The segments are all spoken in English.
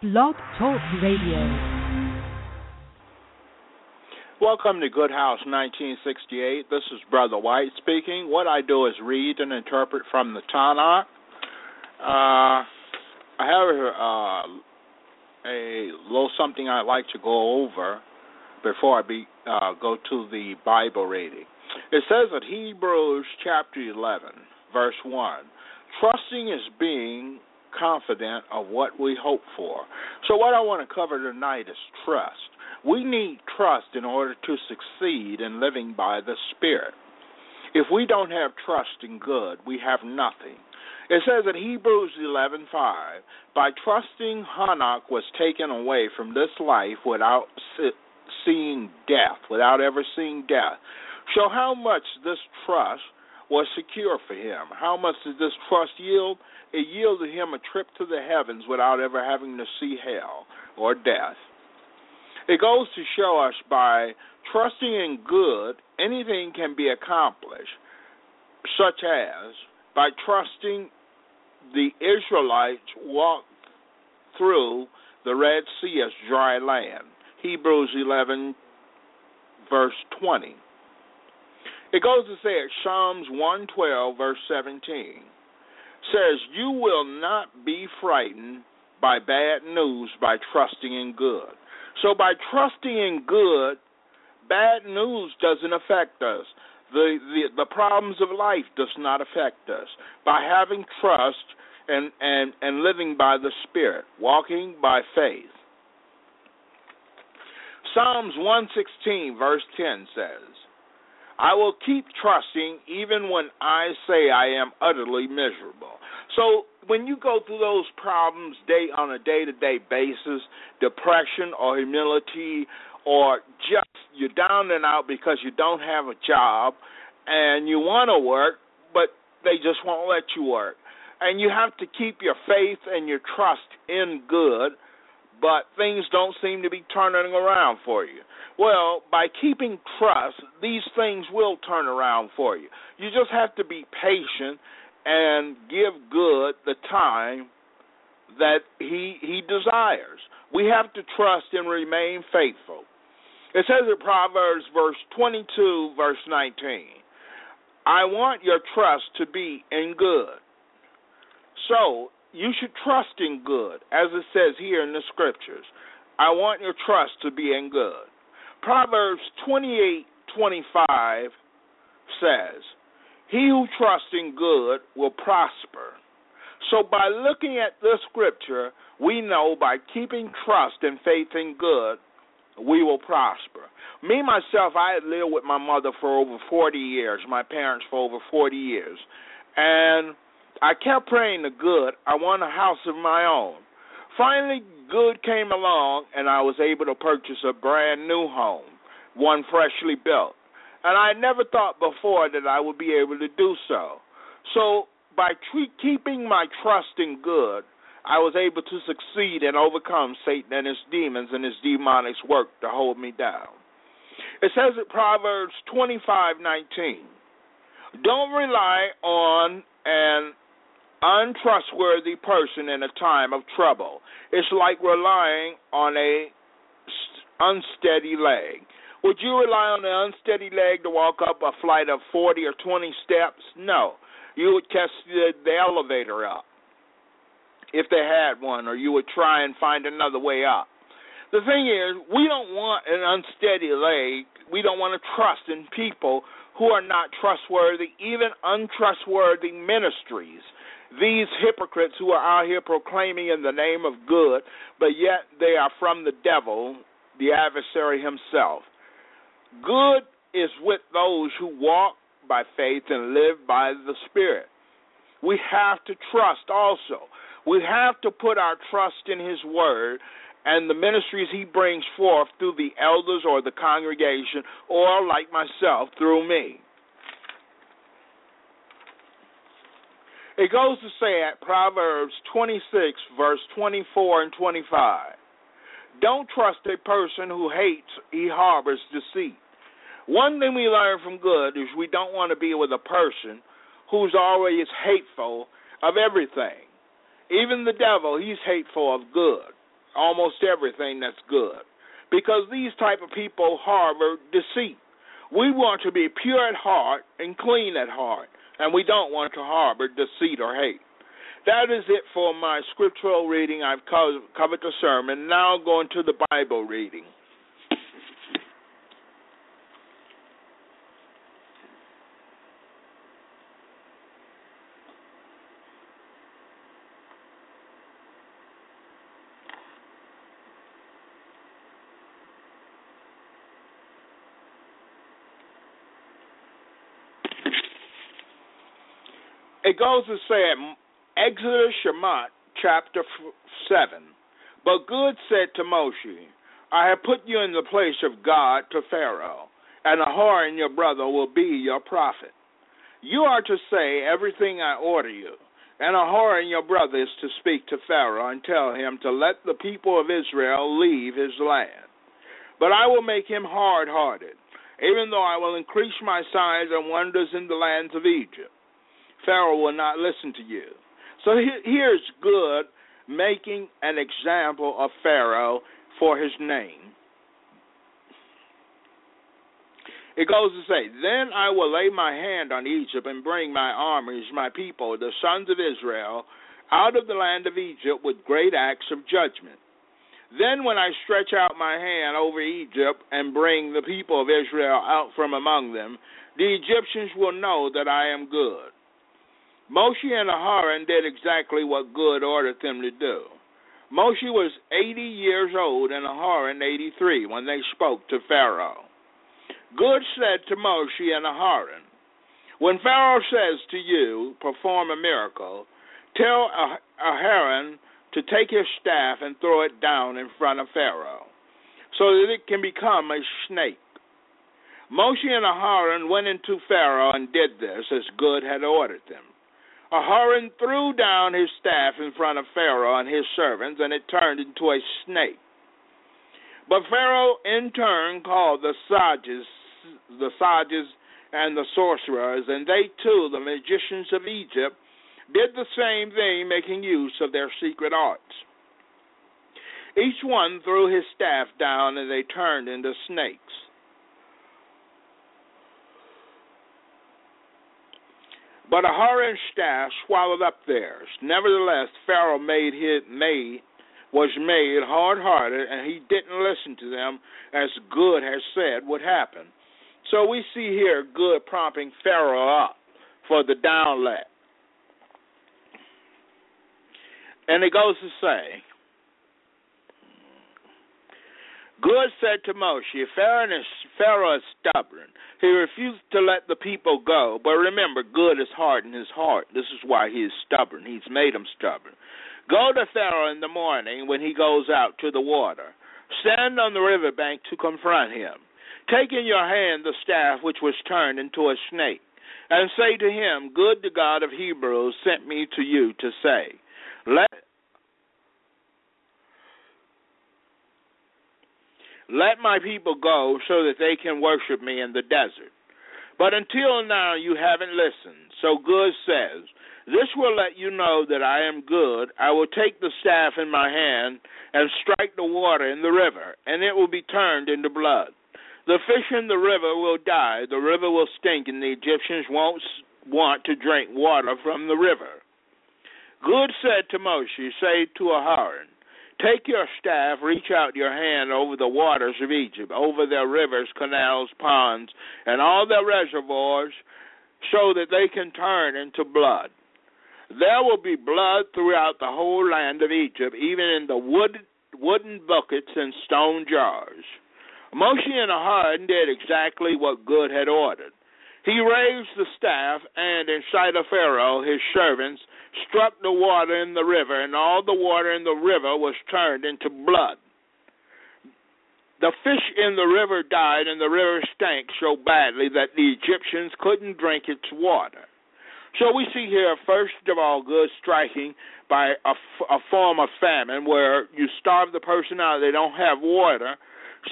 Blog Talk Radio. Welcome to Good House 1968. This is Brother White speaking. What I do is read and interpret from the Tanakh. Uh, I have uh, a little something I'd like to go over before I be, uh, go to the Bible reading. It says at Hebrews chapter 11, verse 1, trusting is being confident of what we hope for. So, what I want to cover tonight is trust. We need trust in order to succeed in living by the Spirit. If we don't have trust in good, we have nothing. It says in Hebrews 11:5, "By trusting Hanokh was taken away from this life without seeing death, without ever seeing death." So how much this trust was secure for him? How much did this trust yield? it yielded him a trip to the heavens without ever having to see hell or death. It goes to show us by trusting in good, anything can be accomplished, such as by trusting the Israelites walked through the Red Sea as dry land. Hebrews 11, verse 20. It goes to say it, Psalms 112, verse 17 says, You will not be frightened by bad news by trusting in good. So by trusting in good, bad news doesn't affect us. The, the the problems of life does not affect us. By having trust and, and, and living by the Spirit, walking by faith. Psalms 116, verse 10 says, I will keep trusting even when I say I am utterly miserable. So when you go through those problems day on a day to day basis, depression or humility or just you're down and out because you don't have a job and you want to work but they just won't let you work. And you have to keep your faith and your trust in good, but things don't seem to be turning around for you. Well, by keeping trust, these things will turn around for you. You just have to be patient and give good the time that he he desires. We have to trust and remain faithful. It says in Proverbs verse 22 verse 19, I want your trust to be in good. So, you should trust in good as it says here in the scriptures. I want your trust to be in good. Proverbs 28:25 says, he who trusts in good will prosper. So, by looking at this scripture, we know by keeping trust and faith in good, we will prosper. Me, myself, I had lived with my mother for over 40 years, my parents for over 40 years. And I kept praying to good. I want a house of my own. Finally, good came along, and I was able to purchase a brand new home, one freshly built. And I never thought before that I would be able to do so. So, by tre- keeping my trust in good, I was able to succeed and overcome Satan and his demons and his demonic work to hold me down. It says in Proverbs 25:19, "Don't rely on an untrustworthy person in a time of trouble. It's like relying on a unsteady leg. Would you rely on an unsteady leg to walk up a flight of 40 or 20 steps? No. You would test the, the elevator up if they had one, or you would try and find another way up. The thing is, we don't want an unsteady leg. We don't want to trust in people who are not trustworthy, even untrustworthy ministries. These hypocrites who are out here proclaiming in the name of good, but yet they are from the devil, the adversary himself. Good is with those who walk by faith and live by the Spirit. We have to trust also. We have to put our trust in His Word and the ministries He brings forth through the elders or the congregation, or like myself, through me. It goes to say at Proverbs 26, verse 24 and 25 don't trust a person who hates, he harbors deceit. One thing we learn from good is we don't want to be with a person who's always hateful of everything. Even the devil, he's hateful of good. almost everything that's good because these type of people harbor deceit. We want to be pure at heart and clean at heart, and we don't want to harbor deceit or hate. That is it for my scriptural reading. I've covered the sermon. Now going to the Bible reading. Goes to say Exodus Shemot, chapter 7. But good said to Moshe, I have put you in the place of God to Pharaoh, and Aharon your brother will be your prophet. You are to say everything I order you, and Aharon your brother is to speak to Pharaoh and tell him to let the people of Israel leave his land. But I will make him hard hearted, even though I will increase my signs and wonders in the lands of Egypt. Pharaoh will not listen to you. So here's good making an example of Pharaoh for his name. It goes to say, Then I will lay my hand on Egypt and bring my armies, my people, the sons of Israel, out of the land of Egypt with great acts of judgment. Then, when I stretch out my hand over Egypt and bring the people of Israel out from among them, the Egyptians will know that I am good. Moshe and Aharon did exactly what God ordered them to do. Moshe was 80 years old and Aharon 83 when they spoke to Pharaoh. God said to Moshe and Aharon, When Pharaoh says to you, perform a miracle, tell ah-, Aharon to take his staff and throw it down in front of Pharaoh, so that it can become a snake. Moshe and Aharon went into Pharaoh and did this as God had ordered them. Aharon threw down his staff in front of Pharaoh and his servants, and it turned into a snake. But Pharaoh in turn called the sages, the sages and the sorcerers, and they too, the magicians of Egypt, did the same thing, making use of their secret arts. Each one threw his staff down, and they turned into snakes. But Aharon's staff swallowed up theirs. Nevertheless, Pharaoh made his made was made hard hearted, and he didn't listen to them as good has said would happen. So we see here good prompting Pharaoh up for the downlet. And it goes to say, Good said to Moshe, Pharaoh is, Pharaoh is stubborn. He refused to let the people go. But remember, good is hard in his heart. This is why he is stubborn. He's made him stubborn. Go to Pharaoh in the morning when he goes out to the water. Stand on the riverbank to confront him. Take in your hand the staff which was turned into a snake, and say to him, Good the God of Hebrews sent me to you to say, Let Let my people go so that they can worship me in the desert. But until now you haven't listened. So good says, This will let you know that I am good. I will take the staff in my hand and strike the water in the river, and it will be turned into blood. The fish in the river will die, the river will stink, and the Egyptians won't want to drink water from the river. Good said to Moshe, Say to Aharon, Take your staff, reach out your hand over the waters of Egypt, over their rivers, canals, ponds, and all their reservoirs, so that they can turn into blood. There will be blood throughout the whole land of Egypt, even in the wood, wooden buckets and stone jars. Moshe and Aharon did exactly what God had ordered. He raised the staff, and in sight of Pharaoh, his servants, struck the water in the river, and all the water in the river was turned into blood. The fish in the river died, and the river stank so badly that the Egyptians couldn't drink its water. So we see here, first of all, good striking by a, a form of famine where you starve the person out, they don't have water.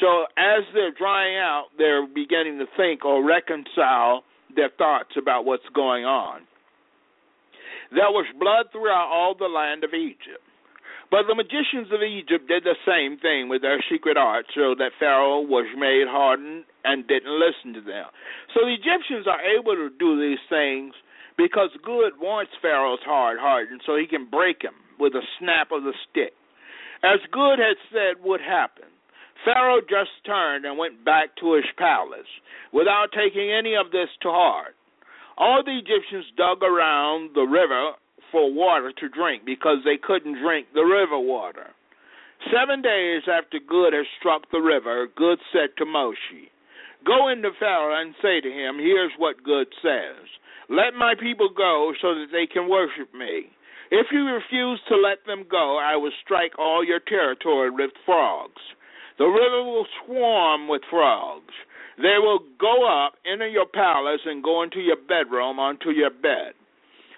So as they're drying out, they're beginning to think or reconcile their thoughts about what's going on. There was blood throughout all the land of Egypt. But the magicians of Egypt did the same thing with their secret arts, so that Pharaoh was made hardened and didn't listen to them. So the Egyptians are able to do these things because good wants Pharaoh's heart hardened so he can break him with a snap of the stick. As good had said would happen, Pharaoh just turned and went back to his palace without taking any of this to heart. All the Egyptians dug around the river for water to drink because they couldn't drink the river water. Seven days after Good had struck the river, Good said to Moshe, Go into Pharaoh and say to him, Here's what Good says Let my people go so that they can worship me. If you refuse to let them go, I will strike all your territory with frogs. The river will swarm with frogs. They will go up, enter your palace, and go into your bedroom, onto your bed.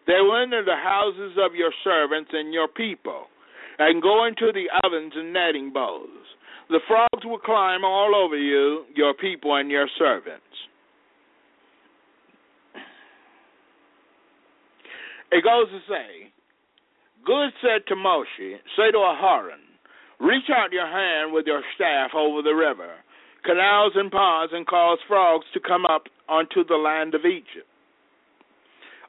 They will enter the houses of your servants and your people, and go into the ovens and netting bowls. The frogs will climb all over you, your people, and your servants. It goes to say, Good said to Moshe, say to Aharon, reach out your hand with your staff over the river, canals and ponds, and cause frogs to come up onto the land of Egypt.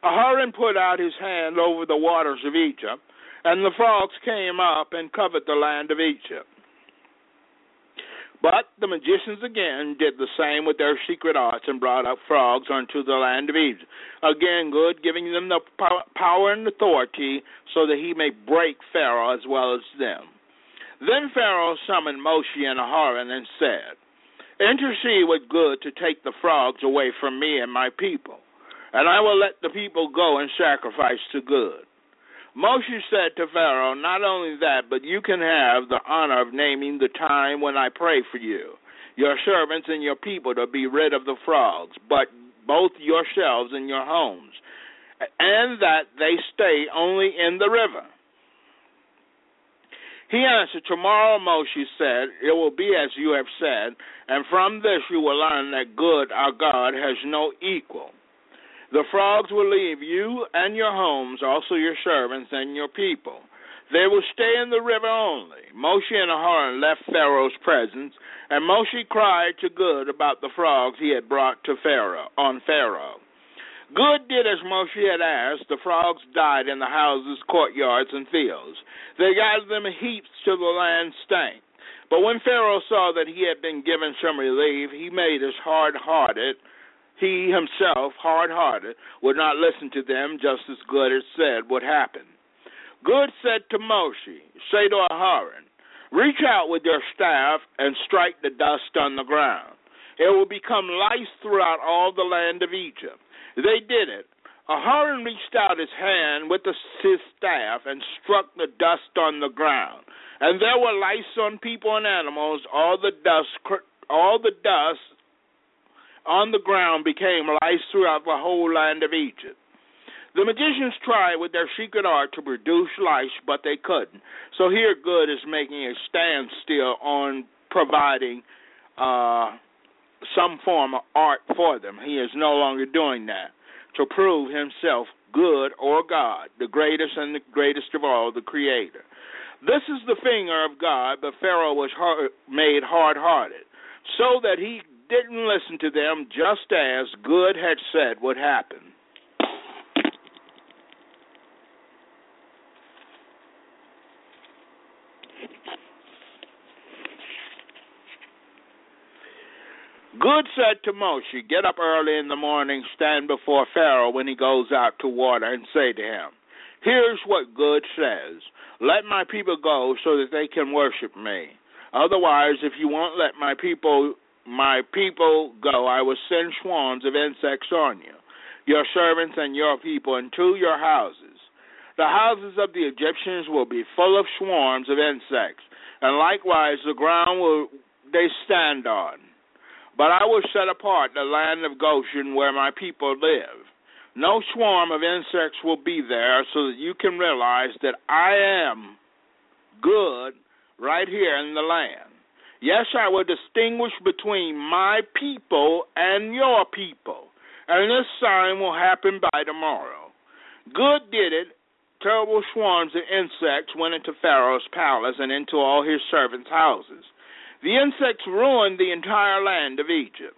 Aharon put out his hand over the waters of Egypt, and the frogs came up and covered the land of Egypt. But the magicians again did the same with their secret arts and brought up frogs unto the land of Egypt. Again, good, giving them the power and authority so that he may break Pharaoh as well as them. Then Pharaoh summoned Moshe and Aharon and said, Intercede with good to take the frogs away from me and my people and I will let the people go and sacrifice to good. Moshe said to Pharaoh, Not only that, but you can have the honor of naming the time when I pray for you, your servants and your people to be rid of the frogs, but both yourselves and your homes, and that they stay only in the river. He answered, Tomorrow, Moshe said, It will be as you have said, and from this you will learn that good, our God, has no equal. The frogs will leave you and your homes, also your servants and your people. They will stay in the river only. Moshe and Aharon left Pharaoh's presence, and Moshe cried to Good about the frogs he had brought to Pharaoh on Pharaoh. Good did as Moshe had asked. The frogs died in the houses, courtyards, and fields. They gathered them in heaps till the land stank. But when Pharaoh saw that he had been given some relief, he made us hard hearted he himself, hard hearted, would not listen to them, just as Good had said would happen. Good said to Moshe, Say to Aharon, Reach out with your staff and strike the dust on the ground. It will become lice throughout all the land of Egypt. They did it. Aharon reached out his hand with his staff and struck the dust on the ground. And there were lice on people and animals. All the dust, all the dust on the ground became lice throughout the whole land of Egypt. The magicians tried with their secret art to produce lice, but they couldn't. So here, Good is making a standstill on providing uh, some form of art for them. He is no longer doing that to prove himself good or God, the greatest and the greatest of all, the Creator. This is the finger of God, but Pharaoh was hard, made hard hearted, so that he didn't listen to them just as good had said would happen. Good said to Moshe, Get up early in the morning, stand before Pharaoh when he goes out to water, and say to him, Here's what Good says Let my people go so that they can worship me. Otherwise, if you won't let my people my people go, I will send swarms of insects on you, your servants and your people, into your houses. The houses of the Egyptians will be full of swarms of insects, and likewise the ground will they stand on. But I will set apart the land of Goshen where my people live. No swarm of insects will be there, so that you can realize that I am good right here in the land. Yes, I will distinguish between my people and your people, and this sign will happen by tomorrow. Good did it terrible swarms of insects went into Pharaoh's palace and into all his servants' houses. The insects ruined the entire land of Egypt.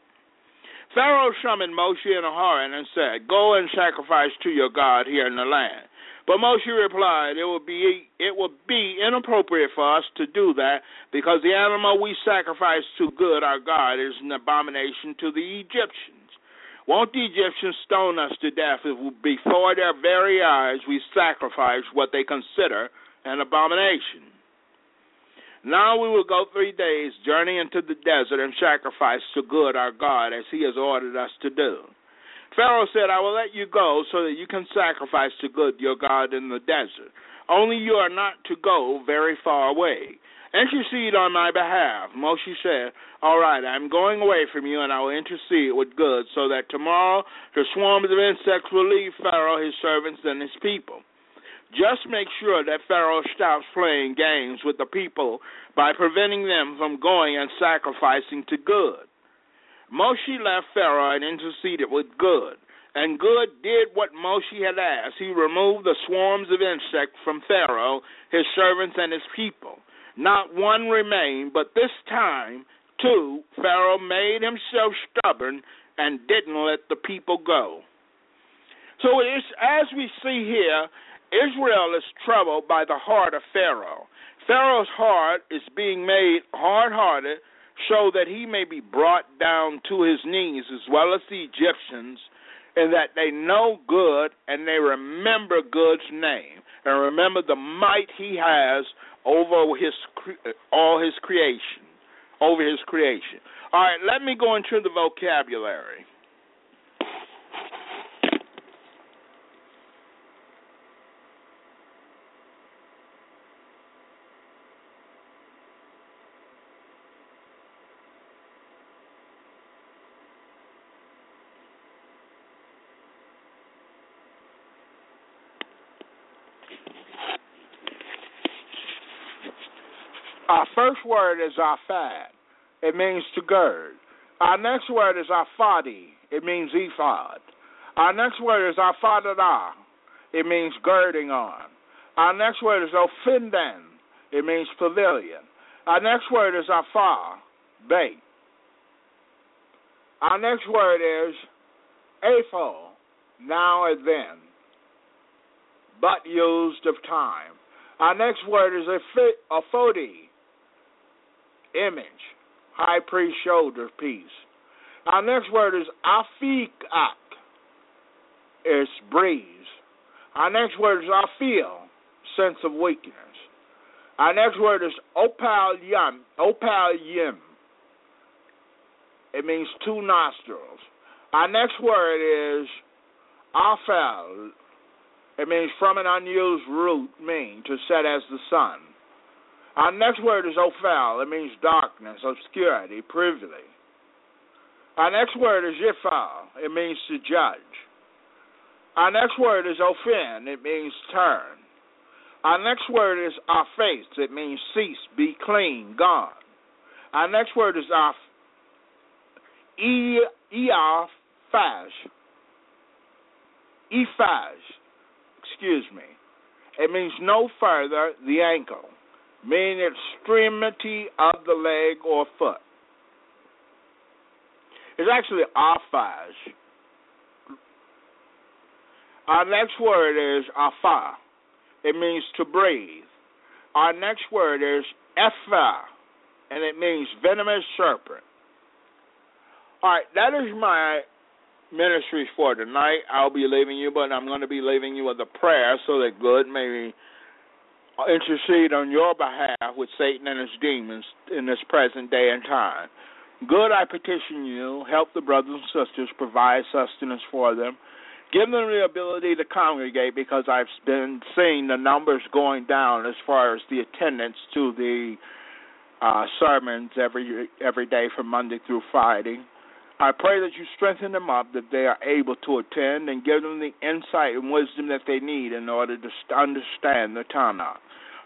Pharaoh summoned Moshe and Aaron and said, Go and sacrifice to your God here in the land. But Moshe replied, It will be it would be inappropriate for us to do that because the animal we sacrifice to good our God is an abomination to the Egyptians. Won't the Egyptians stone us to death if before their very eyes we sacrifice what they consider an abomination? Now we will go three days journey into the desert and sacrifice to good our God as he has ordered us to do. Pharaoh said, I will let you go so that you can sacrifice to good your God in the desert. Only you are not to go very far away. Intercede on my behalf. Moshe said, All right, I'm going away from you, and I will intercede with good, so that tomorrow the swarms of insects will leave Pharaoh, his servants, and his people. Just make sure that Pharaoh stops playing games with the people by preventing them from going and sacrificing to good. Moshe left Pharaoh and interceded with Good, and Good did what Moshe had asked. He removed the swarms of insects from Pharaoh, his servants, and his people. Not one remained, but this time, too, Pharaoh made himself stubborn and didn't let the people go. So, it is as we see here, Israel is troubled by the heart of Pharaoh. Pharaoh's heart is being made hard hearted so that he may be brought down to his knees, as well as the Egyptians, and that they know good and they remember Good's name and remember the might he has over his all his creation, over his creation. All right, let me go into the vocabulary. Our first word is afad. It means to gird. Our next word is afadi. It means ephod. Our next word is afadah. It means girding on. Our next word is ofinden. It means pavilion. Our next word is afar, bait. Our next word is apho, now and then, but used of time. Our next word is aphodi, image, high priest shoulder piece. Our next word is afikak, it's breeze. Our next word is afil, sense of weakness. Our next word is opal yam, opal yim. It means two nostrils. Our next word is afal. It means from an unused root, mean to set as the sun. Our next word is ophel. It means darkness, obscurity, privily. Our next word is yiphal. It means to judge. Our next word is ophin. It means turn. Our next word is our face. It means cease, be clean, gone. Our next word is eaf, fash. Efash. Excuse me. It means no further, the ankle meaning extremity of the leg or foot. It's actually afaj. Our next word is afa. It means to breathe. Our next word is epha, and it means venomous serpent. All right, that is my ministry for tonight. I'll be leaving you, but I'm going to be leaving you with a prayer so that good may intercede on your behalf with Satan and his demons in this present day and time. Good, I petition you, help the brothers and sisters, provide sustenance for them. Give them the ability to congregate because I've been seeing the numbers going down as far as the attendance to the uh, sermons every every day from Monday through Friday. I pray that you strengthen them up, that they are able to attend, and give them the insight and wisdom that they need in order to understand the Tanakh.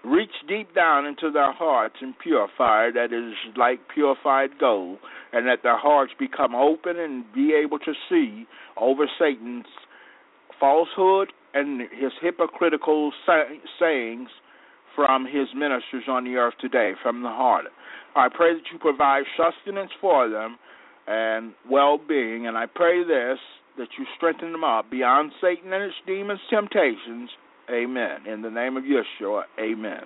Reach deep down into their hearts and purify that is like purified gold, and that their hearts become open and be able to see over Satan's falsehood and his hypocritical say- sayings from his ministers on the earth today, from the heart. I pray that you provide sustenance for them and well being, and I pray this that you strengthen them up beyond Satan and its demons' temptations. Amen. In the name of Yeshua, amen.